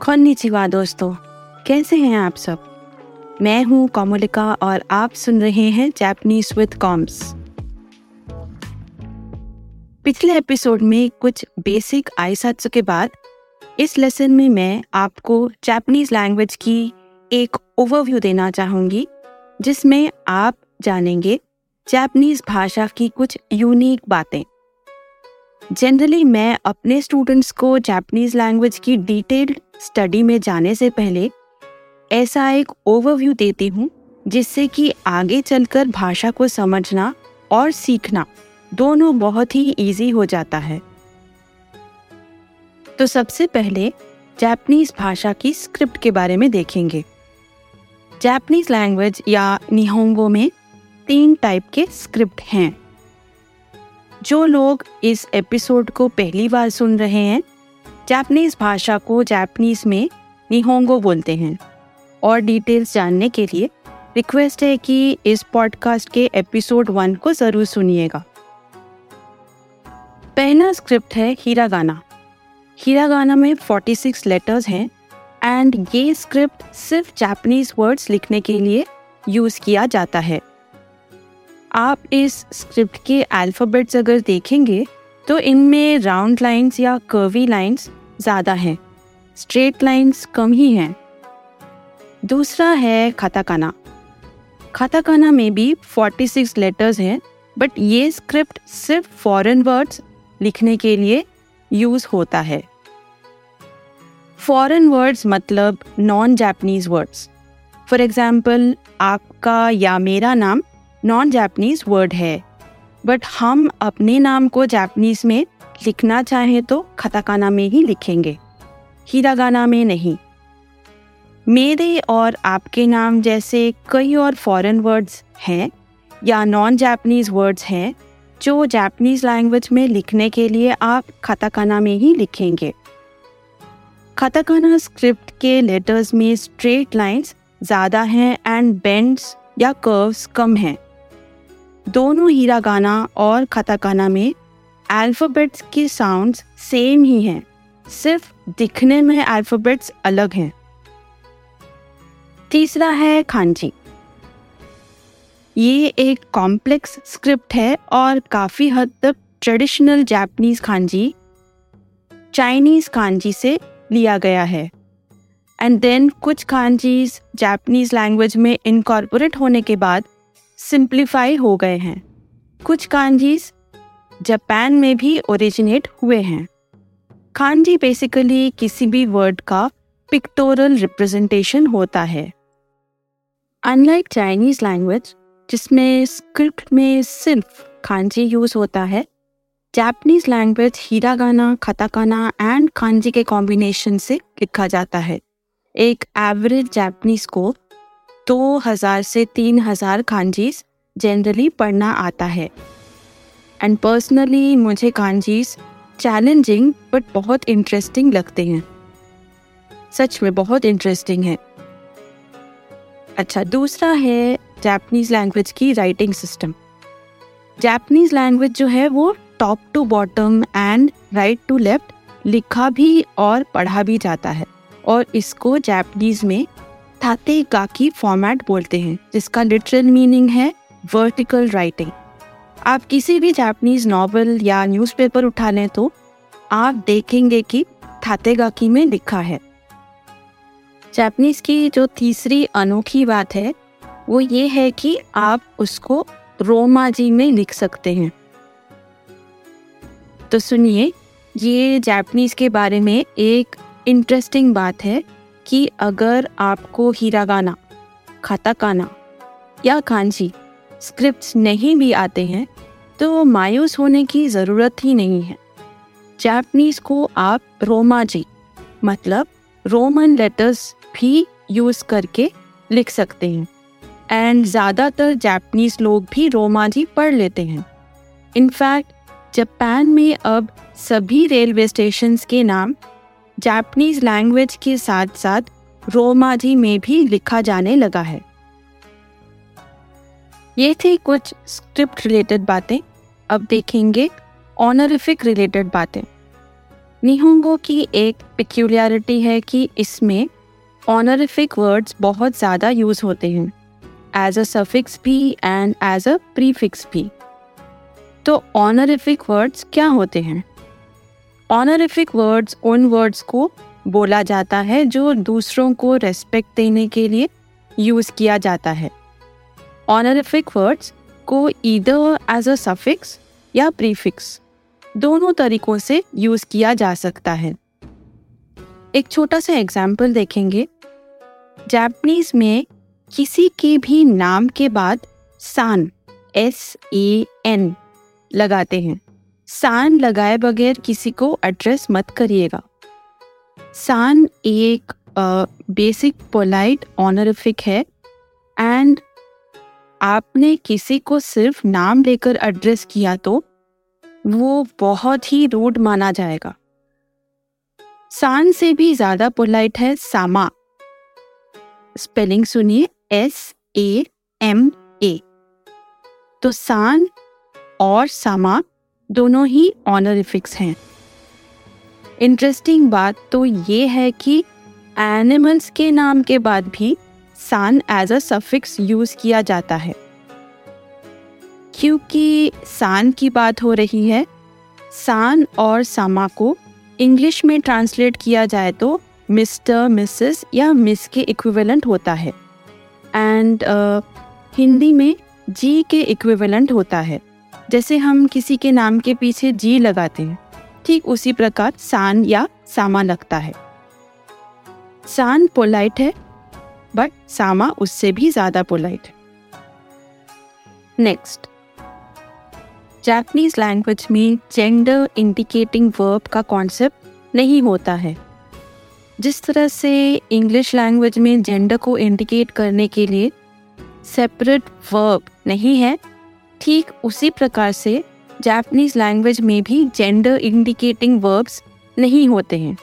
कॉन्निचिवा दोस्तों कैसे हैं आप सब मैं हूँ कोमलिका और आप सुन रहे हैं जैपनीज विद कॉम्स पिछले एपिसोड में कुछ बेसिक आइसत्स के बाद इस लेसन में मैं आपको जापानीज लैंग्वेज की एक ओवरव्यू देना चाहूँगी जिसमें आप जानेंगे जापानीज भाषा की कुछ यूनिक बातें जनरली मैं अपने स्टूडेंट्स को जापानीज लैंग्वेज की डिटेल्ड स्टडी में जाने से पहले ऐसा एक ओवरव्यू देती हूँ, जिससे कि आगे चलकर भाषा को समझना और सीखना दोनों बहुत ही इजी हो जाता है। तो सबसे पहले जापानीज भाषा की स्क्रिप्ट के बारे में देखेंगे। जापानीज लैंग्वेज या निहोंगो में तीन टाइप के स्क्रिप्ट हैं। जो लोग इस एपिसोड को पहली बार सुन रहे हैं जापनीज भाषा को जापनीज में निहोंगो बोलते हैं। और डिटेल्स जानने के लिए रिक्वेस्ट है कि इस पॉडकास्ट के एपिसोड वन को ज़रूर सुनिएगा। पहला स्क्रिप्ट है हीरागाना हीरागाना में 46 लेटर्स हैं एंड ये स्क्रिप्ट सिर्फ़ जापनीज वर्ड्स लिखने के लिए यूज़ किया जाता है। आप इस स्क्रिप्ट के अल्फ़ाबेट्स अगर देखेंगे तो इनमें राउंड लाइंस या कर्वी लाइंस ज़्यादा हैं। स्ट्रेट लाइंस कम ही हैं। दूसरा है खाताकाना। खाताकाना में भी 46 लेटर्स हैं बट ये स्क्रिप्ट सिर्फ़ फॉरेन वर्ड्स लिखने के लिए यूज़ होता है। फॉरेन वर्ड्स मतलब non Japanese words for example आपका या मेरा नाम नॉन जापनीज वर्ड है। बट हम अपने नाम को जापनीज में लिखना चाहें तो खताकाना में ही लिखेंगे। हीरागाना में नहीं। मेरे और आपके नाम जैसे कई और फॉरेन वर्ड्स हैं या नॉन जापनीज वर्ड्स हैं जो जापनीज लैंग्वेज में लिखने के लिए आप खताकाना में ही लिखेंगे। खताकाना स्क्रिप्ट के लेटर्स में स्ट्रेट लाइंस ज़्यादा हैं एंड बेंड्स या कर्व्स कम हैं। दोनों हीरा गाना और खताकाना में अल्फ़ाबेट्स के साउंड्स सेम ही हैं। सिर्फ़ दिखने में अल्फ़ाबेट्स अलग हैं। तीसरा है खांची ये एक कॉम्प्लेक्स स्क्रिप्ट है और काफ़ी हद तक traditional Japanese kanji Chinese kanji से लिया गया है। एंड देन कुछ खांजीज जापनीज़ लैंग्वेज में इनकॉर्पोरेट होने के बाद सिंप्लीफाई हो गए हैं। कुछ कांजीज जापान में भी ओरिजिनेट हुए हैं। कांजी बेसिकली किसी भी वर्ड का पिक्टोरल रिप्रेजेंटेशन होता है। अनलाइक चाइनीज़ लैंग्वेज जिसमें स्क्रिप्ट में सिर्फ़ खांजी यूज़ होता है Japanese language hiragana katakana and kanji के कॉम्बिनेशन से लिखा जाता है। एक एवरेज जापनीज को दो हज़ार से तीन हज़ार कांजीज जनरली पढ़ना आता है। एंड पर्सनली मुझे कांजीज चैलेंजिंग बट बहुत इंटरेस्टिंग लगते हैं। सच में बहुत इंटरेस्टिंग है। अच्छा दूसरा है जापनीज़ लैंग्वेज की राइटिंग सिस्टम जापनीज़ लैंग्वेज जो है वो top to bottom and right to left लिखा भी और पढ़ा भी जाता है। और इसको जापानीज में थाते गाकी फॉर्मेट बोलते हैं, जिसका लिटरल मीनिंग है वर्टिकल राइटिंग आप किसी भी जापानीज नॉवल या न्यूज़पेपर उठा लें तो आप देखेंगे कि थातेगाकी में लिखा है। जापानीज की जो तीसरी अनोखी बात है, वो ये है कि आप उसको रोमाजी में लिख सकते हैं। तो सुनिए, ये जापानीज के बारे में एक इंटरेस्टिंग बात है। कि अगर आपको हीरागाना खाताकाना या कांजी स्क्रिप्ट्स नहीं भी आते हैं तो मायूस होने की ज़रूरत ही नहीं है। जापनीज को आप रोमाजी मतलब रोमन लेटर्स भी यूज़ करके लिख सकते हैं। एंड ज़्यादातर जापनीज लोग भी रोमाजी पढ़ लेते हैं। इनफैक्ट जापान में अब सभी रेलवे स्टेशन के नाम जापानीज लैंग्वेज के साथ साथ रोमाजी में भी लिखा जाने लगा है। ये थी कुछ स्क्रिप्ट रिलेटेड बातें। अब देखेंगे ऑनरिफिक रिलेटेड बातें। निहोंगो की एक पिक्यूलियरिटी है कि इसमें ऑनरिफिक वर्ड्स बहुत ज़्यादा यूज़ होते हैं। एज अ सफिक्स भी एंड एज अ प्रीफिक्स भी। तो ऑनरिफिक वर्ड्स क्या होते हैं? ऑनरिफिक वर्ड्स उन वर्ड्स को बोला जाता है जो दूसरों को रेस्पेक्ट देने के लिए यूज़ किया जाता है। ऑनरिफिक वर्ड्स को ईदर एज अ सफिक्स या प्रीफिक्स दोनों तरीकों से यूज़ किया जा सकता है। एक छोटा सा एग्ज़ाम्पल देखेंगे। जापनीज में किसी के भी नाम के बाद सान एस ए एन लगाते हैं। सान लगाए बगैर किसी को एड्रेस मत करिएगा। सान एक बेसिक पोलाइट ऑनरिफिक है एंड आपने किसी को सिर्फ़ नाम लेकर एड्रेस किया तो वो बहुत ही रूड माना जाएगा। सान से भी ज़्यादा पोलाइट है सामा। स्पेलिंग सुनिए एस ए एम ए तो सान और सामा दोनों ही ऑनरिफिक्स हैं। इंटरेस्टिंग बात तो ये है कि एनिमल्स के नाम के बाद भी सान एज अ सफिक्स यूज़ किया जाता है। क्योंकि सान की बात हो रही है सान और सामा को इंग्लिश में ट्रांसलेट किया जाए तो मिस्टर मिसेस या मिस के इक्विवेलेंट होता है। एंड uh, हिंदी में जी के इक्विवेलेंट होता है। जैसे हम किसी के नाम के पीछे जी लगाते हैं, ठीक उसी प्रकार सान या सामा लगता है। सान पोलाइट है, बट सामा उससे भी ज़्यादा पोलाइट है। नेक्स्ट। जापनीज लैंग्वेज में जेंडर इंडिकेटिंग वर्ब का कॉन्सेप्ट नहीं होता है। जिस तरह से इंग्लिश लैंग्वेज में जेंडर को इंडिकेट करने के लिए सेपरेट वर्ब नहीं है ठीक उसी प्रकार से जापनीज लैंग्वेज में भी जेंडर इंडिकेटिंग वर्ब्स नहीं होते हैं।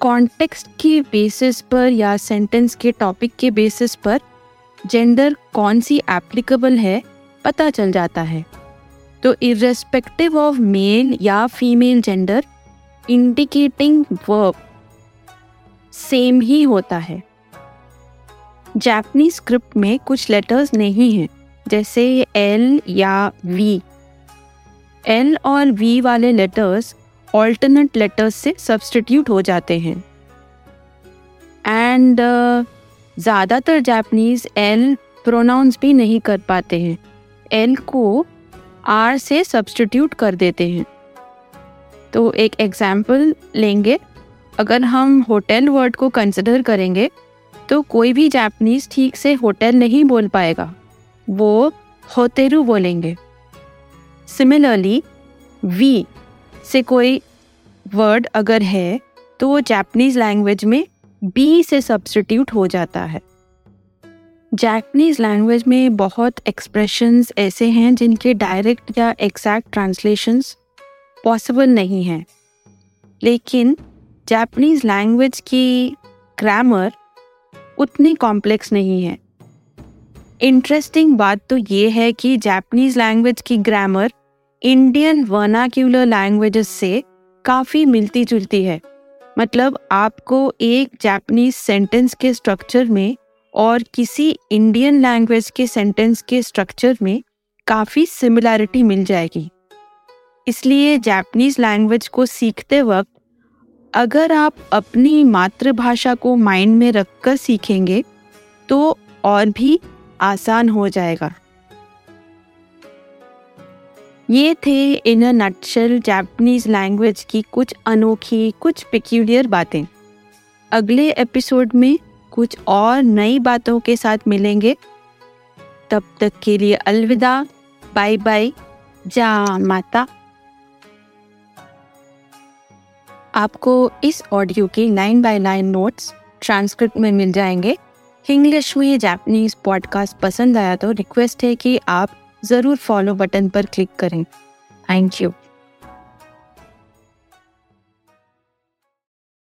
कॉन्टेक्स्ट के बेसिस पर या सेंटेंस के टॉपिक के बेसिस पर जेंडर कौन सी एप्लीकेबल है पता चल जाता है। तो इरेस्पेक्टिव ऑफ़ मेल या female gender indicating verb same ही होता है। जापनीज स्क्रिप्ट में कुछ लेटर्स नहीं हैं। जैसे एल या वी एल और वी वाले लेटर्स ऑल्टरनेट लेटर्स से सब्सटीट्यूट हो जाते हैं. एंड uh, ज़्यादातर जापनीज एल प्रोनाउंस भी नहीं कर पाते हैं. एल को आर से सब्सटीट्यूट कर देते हैं. तो एक एग्ज़ाम्पल लेंगे. अगर हम होटल वर्ड को कंसिडर करेंगे तो कोई भी जापनीज ठीक से होटल नहीं बोल पाएगा. वो होतेरू बोलेंगे। सिमिलरली वी से कोई वर्ड अगर है तो वो जापनीज लैंग्वेज में बी से सब्सटीट्यूट हो जाता है। जैपनीज लैंग्वेज में बहुत एक्सप्रेशंस ऐसे हैं जिनके डायरेक्ट या एग्जैक्ट ट्रांसलेशंस पॉसिबल नहीं हैं। लेकिन जापनीज लैंग्वेज की ग्रामर उतनी कॉम्प्लेक्स नहीं है। इंटरेस्टिंग बात तो ये है कि जापनीज लैंग्वेज की ग्रामर इंडियन वर्नाक्यूलर लैंग्वेजेस से काफ़ी मिलती जुलती है। मतलब आपको एक जापनीज सेंटेंस के स्ट्रक्चर में और किसी इंडियन लैंग्वेज के सेंटेंस के स्ट्रक्चर में काफ़ी सिमिलैरिटी मिल जाएगी। इसलिए जापनीज लैंग्वेज को सीखते वक्त अगर आप अपनी मातृभाषा को माइंड में रखकर सीखेंगे तो और भी आसान हो जाएगा। ये थे इन नटशेल जापनीज लैंग्वेज की कुछ अनोखी, कुछ पिक्यूलियर बातें। अगले एपिसोड में कुछ और नई बातों के साथ मिलेंगे। तब तक के लिए अलविदा, बाय बाय जा माता। आपको इस ऑडियो के line by line notes transcript में मिल जाएँगे। इंग्लिश में जापनीज पॉडकास्ट पसंद आया तो रिक्वेस्ट है कि आप ज़रूर फॉलो बटन पर क्लिक करें। Thank you